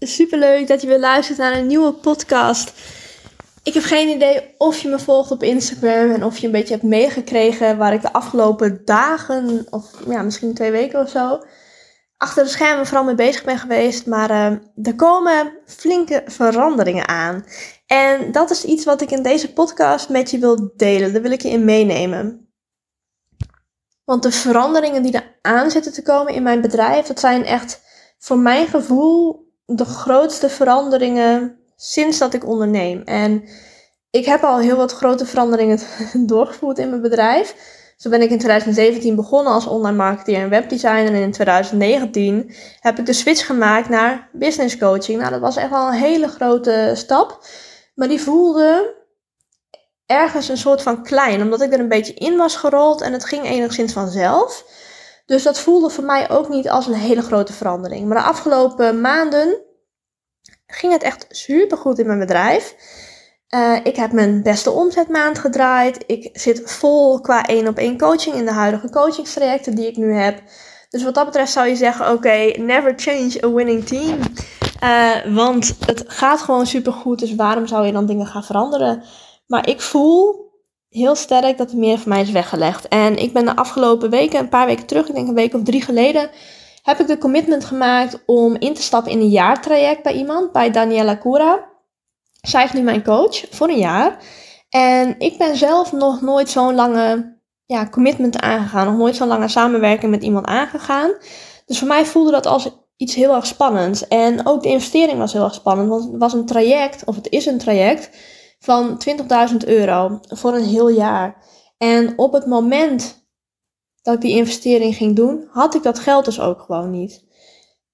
Superleuk dat je weer luistert naar een nieuwe podcast. Ik heb geen idee of je me volgt op Instagram en of je een beetje hebt meegekregen waar ik de afgelopen dagen, of ja, misschien twee weken of zo, achter de schermen vooral mee bezig ben geweest. Maar uh, er komen flinke veranderingen aan. En dat is iets wat ik in deze podcast met je wil delen. Daar wil ik je in meenemen. Want de veranderingen die er aan zitten te komen in mijn bedrijf, dat zijn echt voor mijn gevoel de grootste veranderingen sinds dat ik onderneem. En ik heb al heel wat grote veranderingen doorgevoerd in mijn bedrijf. Zo ben ik in 2017 begonnen als online marketeer en webdesigner. En in 2019 heb ik de switch gemaakt naar business coaching. Nou, dat was echt wel een hele grote stap. Maar die voelde ergens een soort van klein, omdat ik er een beetje in was gerold en het ging enigszins vanzelf. Dus dat voelde voor mij ook niet als een hele grote verandering. Maar de afgelopen maanden ging het echt super goed in mijn bedrijf. Uh, ik heb mijn beste omzetmaand gedraaid. Ik zit vol qua één op één coaching in de huidige coachingstrajecten die ik nu heb. Dus wat dat betreft zou je zeggen: oké, never change a winning team. Uh, want het gaat gewoon super goed. Dus waarom zou je dan dingen gaan veranderen? Maar ik voel heel sterk dat er meer voor mij is weggelegd. En ik ben de afgelopen weken, een paar weken terug, ik denk een week of drie geleden, heb ik de commitment gemaakt om in te stappen in een jaartraject bij iemand, bij Daniela Cura. Zij is nu mijn coach voor een jaar. En ik ben zelf nog nooit zo'n lange ja, commitment aangegaan, nog nooit zo'n lange samenwerking met iemand aangegaan. Dus voor mij voelde dat als iets heel erg spannends. En ook de investering was heel erg spannend, want het was een traject, of het is een traject van 20.000 euro voor een heel jaar. En op het moment dat ik die investering ging doen, had ik dat geld dus ook gewoon niet.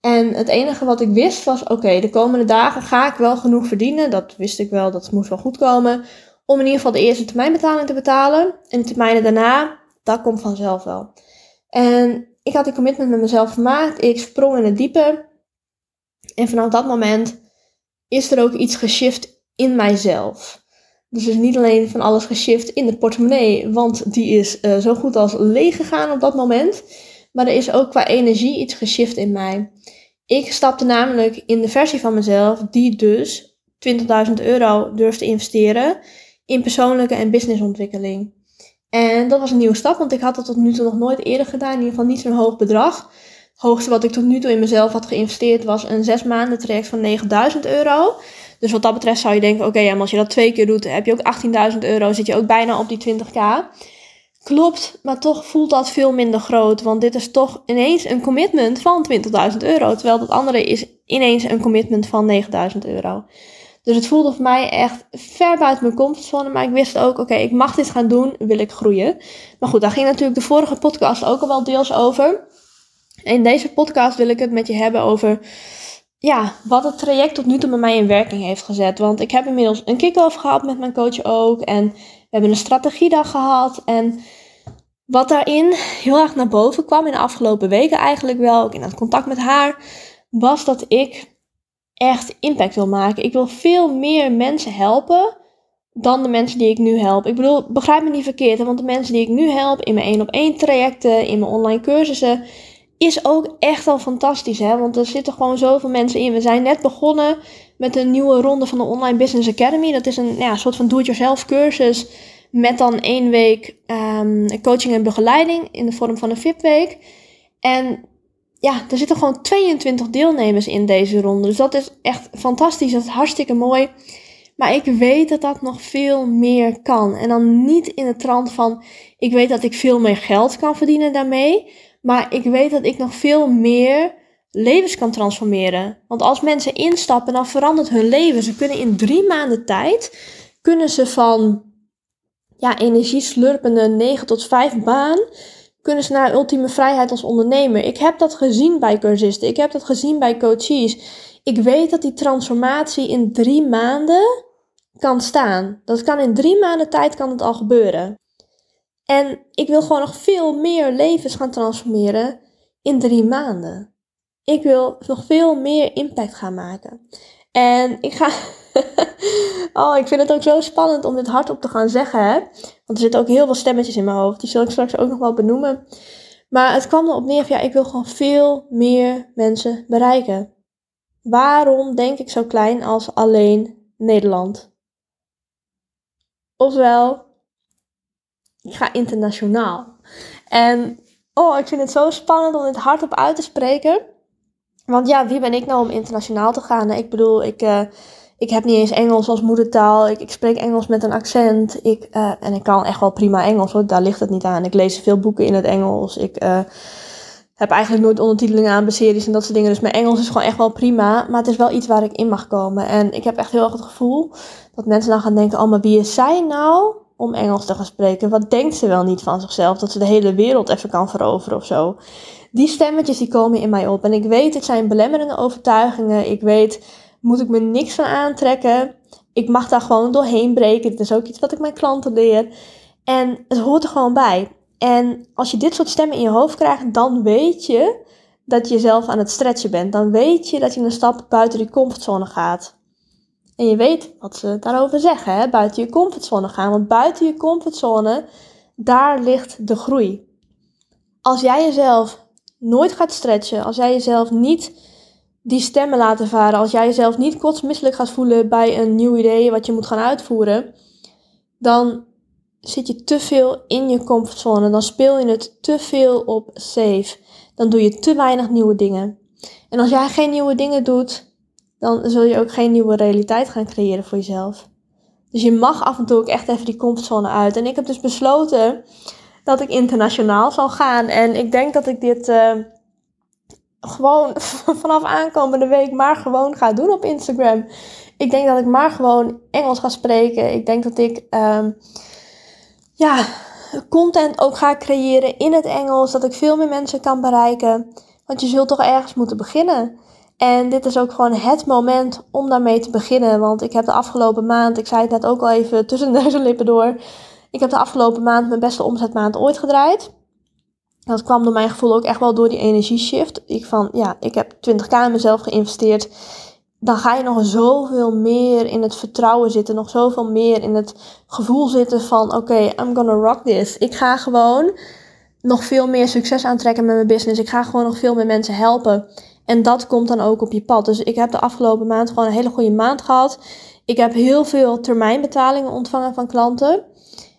En het enige wat ik wist was: oké, de komende dagen ga ik wel genoeg verdienen. Dat wist ik wel, dat moest wel goed komen. Om in ieder geval de eerste termijnbetaling te betalen. En de termijnen daarna, dat komt vanzelf wel. En ik had die commitment met mezelf gemaakt. Ik sprong in het diepe. En vanaf dat moment is er ook iets geshift in mijzelf. Dus is niet alleen van alles geshift in de portemonnee, want die is uh, zo goed als leeg gegaan op dat moment. Maar er is ook qua energie iets geshift in mij. Ik stapte namelijk in de versie van mezelf die dus 20.000 euro durfde te investeren in persoonlijke en businessontwikkeling. En dat was een nieuwe stap, want ik had dat tot nu toe nog nooit eerder gedaan. In ieder geval niet zo'n hoog bedrag. Het hoogste wat ik tot nu toe in mezelf had geïnvesteerd was een zes maanden traject van 9000 euro. Dus wat dat betreft zou je denken, oké, ja, als je dat twee keer doet, heb je ook 18.000 euro, zit je ook bijna op die 20k. Klopt, maar toch voelt dat veel minder groot, want dit is toch ineens een commitment van 20.000 euro, terwijl dat andere is ineens een commitment van 9.000 euro. Dus het voelde voor mij echt ver buiten mijn comfortzone, maar ik wist ook, oké, ik mag dit gaan doen, wil ik groeien. Maar goed, daar ging natuurlijk de vorige podcast ook al wel deels over. In deze podcast wil ik het met je hebben over ja, wat het traject tot nu toe bij mij in werking heeft gezet. Want ik heb inmiddels een kick-off gehad met mijn coach ook. En we hebben een strategiedag gehad. En wat daarin heel erg naar boven kwam in de afgelopen weken eigenlijk wel, ook in het contact met haar, was dat ik echt impact wil maken. Ik wil veel meer mensen helpen dan de mensen die ik nu help. Ik bedoel, begrijp me niet verkeerd, want de mensen die ik nu help in mijn één op één trajecten, in mijn online cursussen, is ook echt al fantastisch, hè? Want er zitten gewoon zoveel mensen in. We zijn net begonnen met een nieuwe ronde van de Online Business Academy. Dat is een ja, soort van do-it-yourself cursus met dan één week um, coaching en begeleiding in de vorm van een VIP-week. En ja, er zitten gewoon 22 deelnemers in deze ronde. Dus dat is echt fantastisch. Dat is hartstikke mooi. Maar ik weet dat dat nog veel meer kan. En dan niet in de trant van: ik weet dat ik veel meer geld kan verdienen daarmee. Maar ik weet dat ik nog veel meer levens kan transformeren. Want als mensen instappen, dan verandert hun leven. Ze kunnen in drie maanden tijd, kunnen ze van ja, energieslurpende 9 tot 5 baan, kunnen ze naar ultieme vrijheid als ondernemer. Ik heb dat gezien bij cursisten. Ik heb dat gezien bij coaches. Ik weet dat die transformatie in drie maanden kan staan. Dat kan in drie maanden tijd kan het al gebeuren. En ik wil gewoon nog veel meer levens gaan transformeren in drie maanden. Ik wil nog veel meer impact gaan maken. En ik ga. oh, ik vind het ook zo spannend om dit hardop te gaan zeggen. Hè? Want er zitten ook heel veel stemmetjes in mijn hoofd. Die zal ik straks ook nog wel benoemen. Maar het kwam erop neer ja, ik wil gewoon veel meer mensen bereiken. Waarom denk ik zo klein als alleen Nederland? Ofwel, ik ga internationaal. En oh, ik vind het zo spannend om dit hardop uit te spreken. Want ja, wie ben ik nou om internationaal te gaan? Ik bedoel, ik, uh, ik heb niet eens Engels als moedertaal. Ik, ik spreek Engels met een accent. Ik, uh, en ik kan echt wel prima Engels hoor, daar ligt het niet aan. Ik lees veel boeken in het Engels. Ik uh, heb eigenlijk nooit ondertitelingen aan bij series en dat soort dingen. Dus mijn Engels is gewoon echt wel prima. Maar het is wel iets waar ik in mag komen. En ik heb echt heel erg het gevoel dat mensen dan gaan denken: oh, maar wie is zij nou? Om Engels te gaan spreken. Wat denkt ze wel niet van zichzelf? Dat ze de hele wereld even kan veroveren of zo. Die stemmetjes die komen in mij op. En ik weet, het zijn belemmerende overtuigingen. Ik weet, moet ik me niks van aantrekken. Ik mag daar gewoon doorheen breken. Dit is ook iets wat ik mijn klanten leer. En het hoort er gewoon bij. En als je dit soort stemmen in je hoofd krijgt, dan weet je dat je jezelf aan het stretchen bent. Dan weet je dat je een stap buiten die comfortzone gaat. En je weet wat ze daarover zeggen, hè? buiten je comfortzone gaan. Want buiten je comfortzone, daar ligt de groei. Als jij jezelf nooit gaat stretchen, als jij jezelf niet die stemmen laat ervaren, als jij jezelf niet kotsmisselijk gaat voelen bij een nieuw idee wat je moet gaan uitvoeren, dan zit je te veel in je comfortzone. Dan speel je het te veel op safe. Dan doe je te weinig nieuwe dingen. En als jij geen nieuwe dingen doet, dan zul je ook geen nieuwe realiteit gaan creëren voor jezelf. Dus je mag af en toe ook echt even die comfortzone uit. En ik heb dus besloten dat ik internationaal zal gaan. En ik denk dat ik dit uh, gewoon vanaf aankomende week maar gewoon ga doen op Instagram. Ik denk dat ik maar gewoon Engels ga spreken. Ik denk dat ik um, ja, content ook ga creëren in het Engels. Dat ik veel meer mensen kan bereiken. Want je zult toch ergens moeten beginnen. En dit is ook gewoon het moment om daarmee te beginnen. Want ik heb de afgelopen maand, ik zei het net ook al even tussen deze lippen door. Ik heb de afgelopen maand mijn beste omzetmaand ooit gedraaid. Dat kwam door mijn gevoel ook echt wel door die energieshift. Ik van, ja, ik heb 20k in mezelf geïnvesteerd. Dan ga je nog zoveel meer in het vertrouwen zitten. Nog zoveel meer in het gevoel zitten van, oké, I'm gonna rock this. Ik ga gewoon nog veel meer succes aantrekken met mijn business. Ik ga gewoon nog veel meer mensen helpen. En dat komt dan ook op je pad. Dus ik heb de afgelopen maand gewoon een hele goede maand gehad. Ik heb heel veel termijnbetalingen ontvangen van klanten.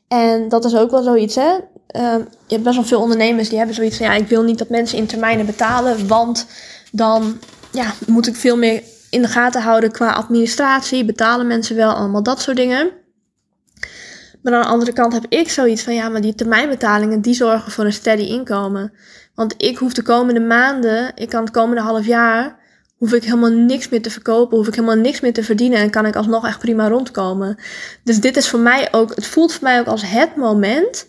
En dat is ook wel zoiets, hè. Ehm, je hebt best wel veel ondernemers die hebben zoiets van... ja, ik wil niet dat mensen in termijnen betalen... want dan ja, moet ik veel meer in de gaten houden qua administratie. Betalen mensen wel, allemaal dat soort dingen. Maar aan de andere kant heb ik zoiets van... ja, maar die termijnbetalingen... die zorgen voor een steady inkomen... Want ik hoef de komende maanden, ik kan het komende half jaar, hoef ik helemaal niks meer te verkopen, hoef ik helemaal niks meer te verdienen en kan ik alsnog echt prima rondkomen. Dus dit is voor mij ook, het voelt voor mij ook als het moment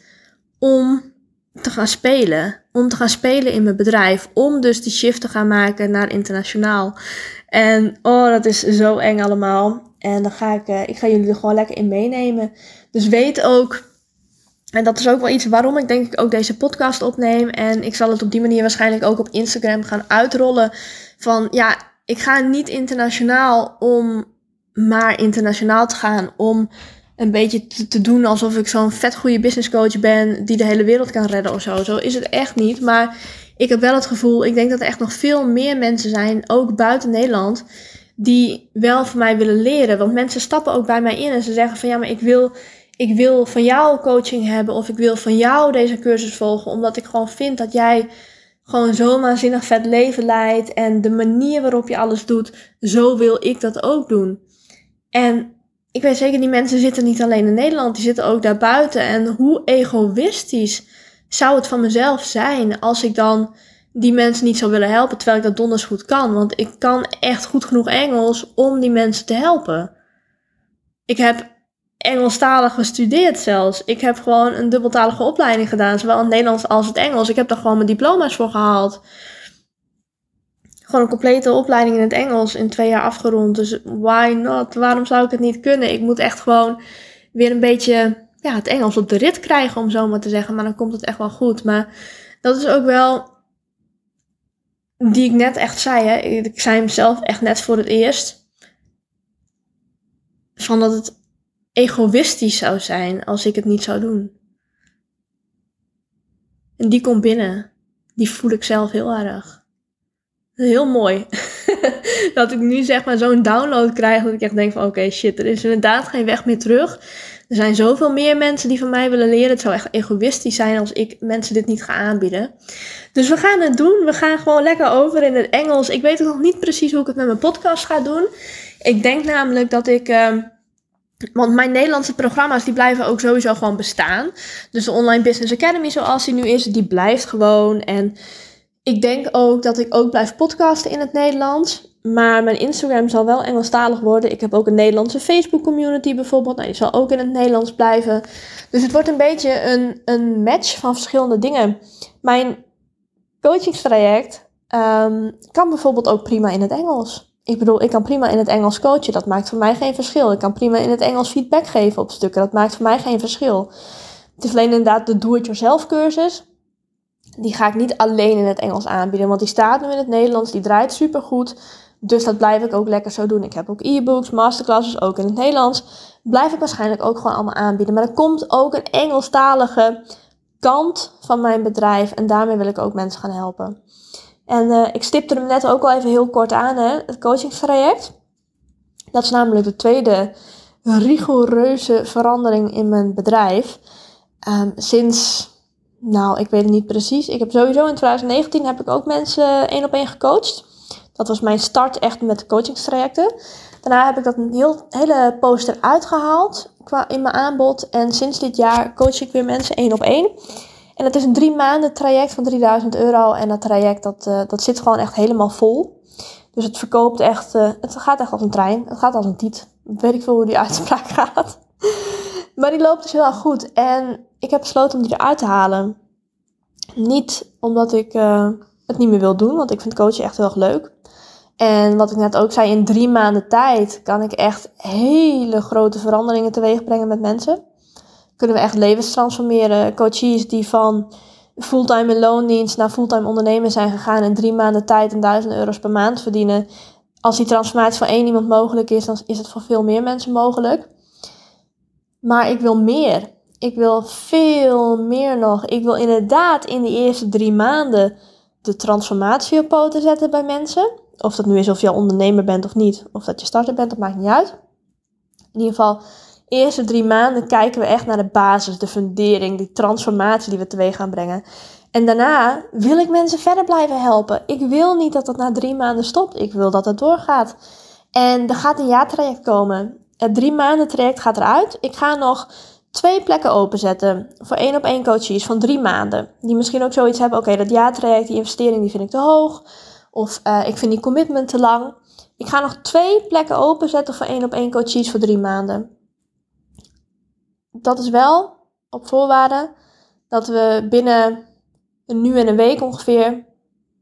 om te gaan spelen. Om te gaan spelen in mijn bedrijf. Om dus die shift te gaan maken naar internationaal. En oh, dat is zo eng allemaal. En dan ga ik, uh, ik ga jullie er gewoon lekker in meenemen. Dus weet ook en dat is ook wel iets waarom ik denk ik ook deze podcast opneem. En ik zal het op die manier waarschijnlijk ook op Instagram gaan uitrollen. Van ja, ik ga niet internationaal om maar internationaal te gaan. Om een beetje te, doen alsof ik zo'n vet goede business coach ben die de hele wereld kan redden of zo. Zo is het echt niet. Maar ik heb wel het gevoel, ik denk dat er echt nog veel meer mensen zijn, ook buiten Nederland, die wel van mij willen leren. Want mensen stappen ook bij mij in en ze zeggen van ja, maar ik wil ik wil van jou coaching hebben of ik wil van jou deze cursus volgen, omdat ik gewoon vind dat jij gewoon zo'n waanzinnig vet leven leidt en de manier waarop je alles doet, zo wil ik dat ook doen. En ik weet zeker, die mensen zitten niet alleen in Nederland, die zitten ook daarbuiten. En hoe egoïstisch zou het van mezelf zijn als ik dan die mensen niet zou willen helpen, terwijl ik dat donders goed kan. Want ik kan echt goed genoeg Engels om die mensen te helpen. Ik heb Engelstalig gestudeerd zelfs. Ik heb gewoon een dubbeltalige opleiding gedaan, zowel het Nederlands als het Engels. Ik heb daar gewoon mijn diploma's voor gehaald. Gewoon een complete opleiding in het Engels in twee jaar afgerond. Dus why not? Waarom zou ik het niet kunnen? Ik moet echt gewoon weer een beetje ja, het Engels op de rit krijgen, om zo maar te zeggen. Maar dan komt het echt wel goed. Maar dat is ook wel die ik net echt zei. Hè? Ik zei hem zelf echt net voor het eerst. Van dat het egoïstisch zou zijn als ik het niet zou doen. En die komt binnen. Die voel ik zelf heel erg. Heel mooi. dat ik nu zeg maar zo'n download krijg dat ik echt denk van oké shit, er is inderdaad geen weg meer terug. Er zijn zoveel meer mensen die van mij willen leren. Het zou echt egoïstisch zijn als ik mensen dit niet ga aanbieden. Dus we gaan het doen. We gaan gewoon lekker over in het Engels. Ik weet nog niet precies hoe ik het met mijn podcast ga doen. Ik denk namelijk dat ik. Uh, want mijn Nederlandse programma's die blijven ook sowieso gewoon bestaan. Dus de Online Business Academy zoals die nu is, die blijft gewoon. En ik denk ook dat ik ook blijf podcasten in het Nederlands. Maar mijn Instagram zal wel Engelstalig worden. Ik heb ook een Nederlandse Facebook community bijvoorbeeld. Nou, die zal ook in het Nederlands blijven. Dus het wordt een beetje een, een match van verschillende dingen. Mijn coachingstraject um, kan bijvoorbeeld ook prima in het Engels. Ik bedoel, ik kan prima in het Engels coachen. Dat maakt voor mij geen verschil. Ik kan prima in het Engels feedback geven op stukken. Dat maakt voor mij geen verschil. Het is alleen inderdaad de do-it-yourself cursus. Die ga ik niet alleen in het Engels aanbieden. Want die staat nu in het Nederlands. Die draait supergoed. Dus dat blijf ik ook lekker zo doen. Ik heb ook e-books, masterclasses, ook in het Nederlands. Blijf ik waarschijnlijk ook gewoon allemaal aanbieden. Maar er komt ook een Engelstalige kant van mijn bedrijf. En daarmee wil ik ook mensen gaan helpen. En uh, ik stipte hem net ook al even heel kort aan, hè, het coachingstraject. Dat is namelijk de tweede rigoureuze verandering in mijn bedrijf. Um, sinds, nou, ik weet het niet precies. Ik heb sowieso in 2019 heb ik ook mensen één op één gecoacht. Dat was mijn start echt met de coachingstrajecten. Daarna heb ik dat een heel, hele poster uitgehaald in mijn aanbod. En sinds dit jaar coach ik weer mensen één op één. En het is een drie maanden traject van 3000 euro. En dat traject dat, uh, dat zit gewoon echt helemaal vol. Dus het verkoopt echt, uh, het gaat echt als een trein. Het gaat als een tiet. Weet ik veel hoe die uitspraak gaat. maar die loopt dus heel erg goed. En ik heb besloten om die eruit te halen. Niet omdat ik uh, het niet meer wil doen, want ik vind coachen echt heel erg leuk. En wat ik net ook zei, in drie maanden tijd kan ik echt hele grote veranderingen teweeg brengen met mensen. Kunnen we echt levens transformeren. Coaches die van fulltime in loondienst naar fulltime ondernemer zijn gegaan in drie maanden tijd en duizend euro's per maand verdienen. Als die transformatie voor één iemand mogelijk is, dan is het voor veel meer mensen mogelijk. Maar ik wil meer. Ik wil veel meer nog. Ik wil inderdaad in de eerste drie maanden de transformatie op poten zetten bij mensen. Of dat nu is of je al ondernemer bent of niet, of dat je starter bent, dat maakt niet uit. In ieder geval, eerste drie maanden kijken we echt naar de basis, de fundering, die transformatie die we teweeg gaan brengen. En daarna wil ik mensen verder blijven helpen. Ik wil niet dat dat na drie maanden stopt. Ik wil dat het doorgaat. En er gaat een jaartraject komen. Het drie maanden traject gaat eruit. Ik ga nog twee plekken openzetten voor één op één coaches van drie maanden. Die misschien ook zoiets hebben, oké, dat jaartraject, die investering, die vind ik te hoog. Of uh, ik vind die commitment te lang. Ik ga nog twee plekken openzetten voor één op één coaches voor drie maanden. Dat is wel op voorwaarde dat we binnen een nu en een week ongeveer.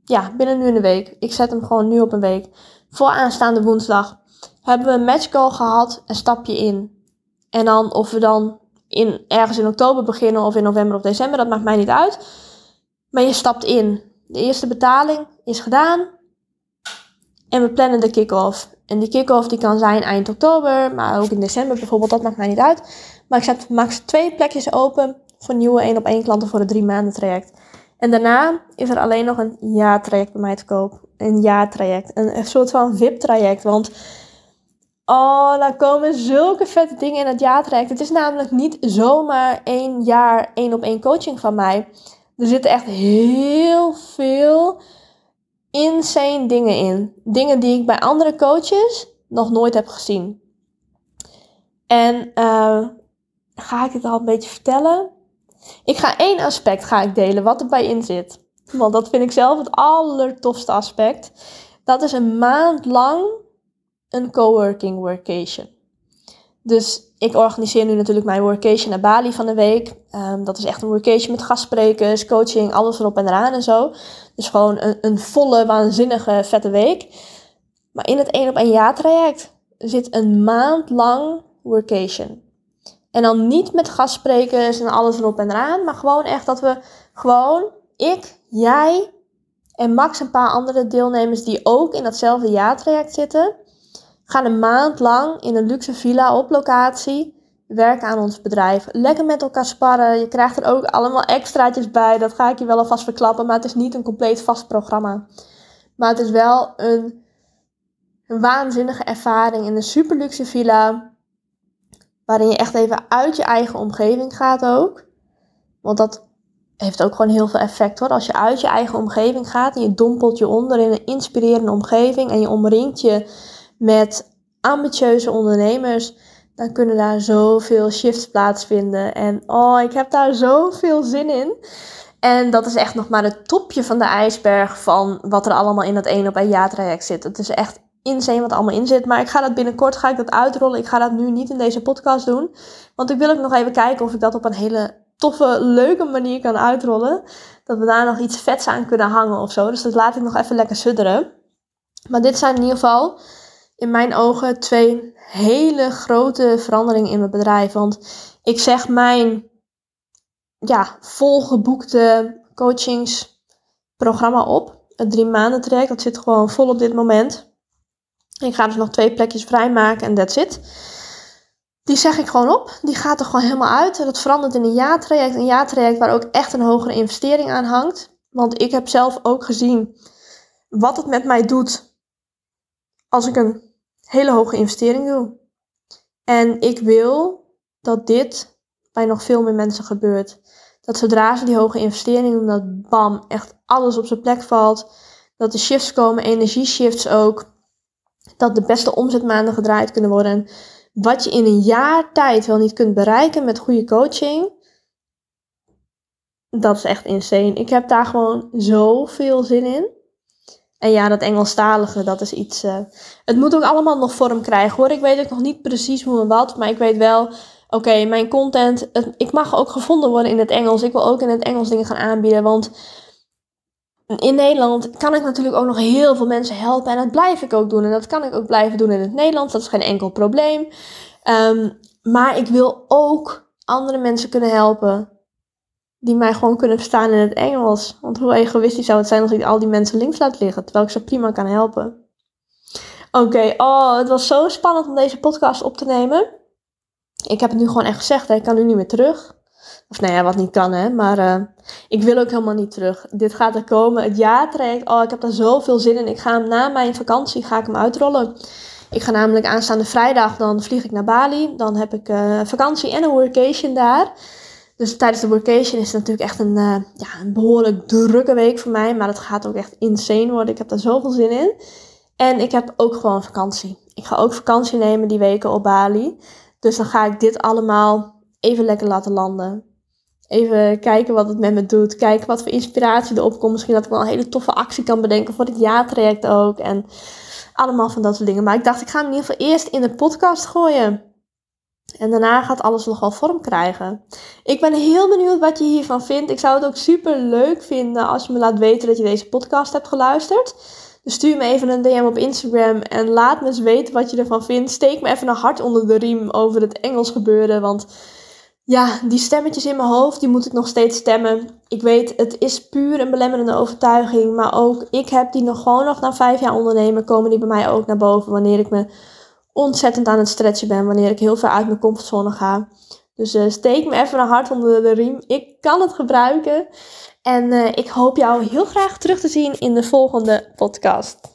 Ja, binnen nu en een week. Ik zet hem gewoon nu op een week. Voor aanstaande woensdag hebben we een match call gehad en stap je in. En dan of we dan in, ergens in oktober beginnen of in november of december, dat maakt mij niet uit. Maar je stapt in. De eerste betaling is gedaan. En we plannen de kick-off. En die kick-off die kan zijn eind oktober, maar ook in december bijvoorbeeld, dat maakt mij niet uit. Maar ik zet max twee plekjes open voor nieuwe 1 op 1 klanten voor het drie maanden traject. En daarna is er alleen nog een ja-traject bij mij te koop. Een ja-traject. Een, een soort van VIP-traject. Want oh, daar komen zulke vette dingen in het ja-traject. Het is namelijk niet zomaar één jaar één op één coaching van mij. Er zitten echt heel veel insane dingen in. Dingen die ik bij andere coaches nog nooit heb gezien. En uh, ga ik het al een beetje vertellen? Ik ga één aspect ga ik delen wat erbij in zit. Want dat vind ik zelf het allertofste aspect. Dat is een maand lang een coworking workation. Dus ik organiseer nu natuurlijk mijn workation naar Bali van de week. Um, dat is echt een workation met gastsprekers, coaching, alles erop en eraan en zo. Dus gewoon een, een volle, waanzinnige, vette week. Maar in het één op één jaar traject zit een maand lang workation. En dan niet met gastsprekers en alles erop en eraan, maar gewoon echt dat we gewoon, ik, jij en max een paar andere deelnemers die ook in datzelfde jaartraject zitten, gaan een maand lang in een luxe villa op locatie werken aan ons bedrijf. Lekker met elkaar sparren. Je krijgt er ook allemaal extraatjes bij. Dat ga ik je wel alvast verklappen. Maar het is niet een compleet vast programma. Maar het is wel een waanzinnige ervaring in een super luxe villa. Waarin je echt even uit je eigen omgeving gaat ook. Want dat heeft ook gewoon heel veel effect hoor. Als je uit je eigen omgeving gaat en je dompelt je onder in een inspirerende omgeving en je omringt je met ambitieuze ondernemers, dan kunnen daar zoveel shifts plaatsvinden. En oh, ik heb daar zoveel zin in. En dat is echt nog maar het topje van de ijsberg van wat er allemaal in dat 1 op 1 ja-traject zit. Het is echt insane wat allemaal in zit. Maar ik ga dat binnenkort ga ik dat uitrollen. Ik ga dat nu niet in deze podcast doen. Want ik wil ook nog even kijken of ik dat op een hele toffe, leuke manier kan uitrollen. Dat we daar nog iets vets aan kunnen hangen of zo. Dus dat laat ik nog even lekker sudderen. Maar dit zijn in ieder geval in mijn ogen twee hele grote veranderingen in mijn bedrijf. Want ik zeg mijn ja, volgeboekte coachingsprogramma op. Het drie maanden traject, dat zit gewoon vol op dit moment. Ik ga dus nog twee plekjes vrijmaken en that's it. Die zeg ik gewoon op. Die gaat er gewoon helemaal uit. Dat verandert in een jaartraject. Een jaartraject waar ook echt een hogere investering aan hangt. Want ik heb zelf ook gezien wat het met mij doet als ik een hele hoge investering doe. En ik wil dat dit bij nog veel meer mensen gebeurt. Dat zodra ze die hoge investering doen, dat bam, echt alles op zijn plek valt. Dat de shifts komen, energieshifts ook. Dat de beste omzetmaanden gedraaid kunnen worden. Wat je in een jaar tijd wel niet kunt bereiken met goede coaching. Dat is echt insane. Ik heb daar gewoon zoveel zin in. En ja, dat Engelstalige, dat is iets. Uh, het moet ook allemaal nog vorm krijgen hoor. Ik weet ook nog niet precies hoe en wat. Maar ik weet wel, oké, mijn content. ik mag ook gevonden worden in het Engels. Ik wil ook in het Engels dingen gaan aanbieden. Want in Nederland kan ik natuurlijk ook nog heel veel mensen helpen. En dat blijf ik ook doen. En dat kan ik ook blijven doen in het Nederlands. Dat is geen enkel probleem. Um, maar ik wil ook andere mensen kunnen helpen die mij gewoon kunnen verstaan in het Engels. Want hoe egoïstisch zou het zijn als ik al die mensen links laat liggen, terwijl ik ze prima kan helpen. Oké, oh, het was zo spannend om deze podcast op te nemen. Ik heb het nu gewoon echt gezegd, hè. ik kan nu niet meer terug. Of nou ja, wat niet kan, hè. Maar uh, ik wil ook helemaal niet terug. Dit gaat er komen. Het jaartraject, oh, ik heb daar zoveel zin in. Ik ga hem na mijn vakantie, ga ik hem uitrollen. Ik ga namelijk aanstaande vrijdag, dan vlieg ik naar Bali. Dan heb ik uh, vakantie en een workation daar. Dus tijdens de workation is het natuurlijk echt een, uh, ja, een behoorlijk drukke week voor mij. Maar het gaat ook echt insane worden. Ik heb daar zoveel zin in. En ik heb ook gewoon vakantie. Ik ga ook vakantie nemen die weken op Bali. Dus dan ga ik dit allemaal even lekker laten landen. Even kijken wat het met me doet. Kijken wat voor inspiratie erop komt. Misschien dat ik wel een hele toffe actie kan bedenken voor dit jaartraject ook. En allemaal van dat soort dingen. Maar ik dacht, ik ga hem in ieder geval eerst in de podcast gooien. En daarna gaat alles nog wel vorm krijgen. Ik ben heel benieuwd wat je hiervan vindt. Ik zou het ook super leuk vinden als je me laat weten dat je deze podcast hebt geluisterd. Dus stuur me even een DM op Instagram en laat me eens weten wat je ervan vindt. Steek me even een hart onder de riem over het Engels gebeuren. Want ja, die stemmetjes in mijn hoofd, die moet ik nog steeds stemmen. Ik weet, het is puur een belemmerende overtuiging. Maar ook ik heb die nog gewoon nog na vijf jaar ondernemen. Komen die bij mij ook naar boven wanneer ik me ontzettend aan het stretchen ben. Wanneer ik heel ver uit mijn comfortzone ga. Dus uh, steek me even een hart onder de riem. Ik kan het gebruiken. En uh, ik hoop jou heel graag terug te zien in de volgende podcast.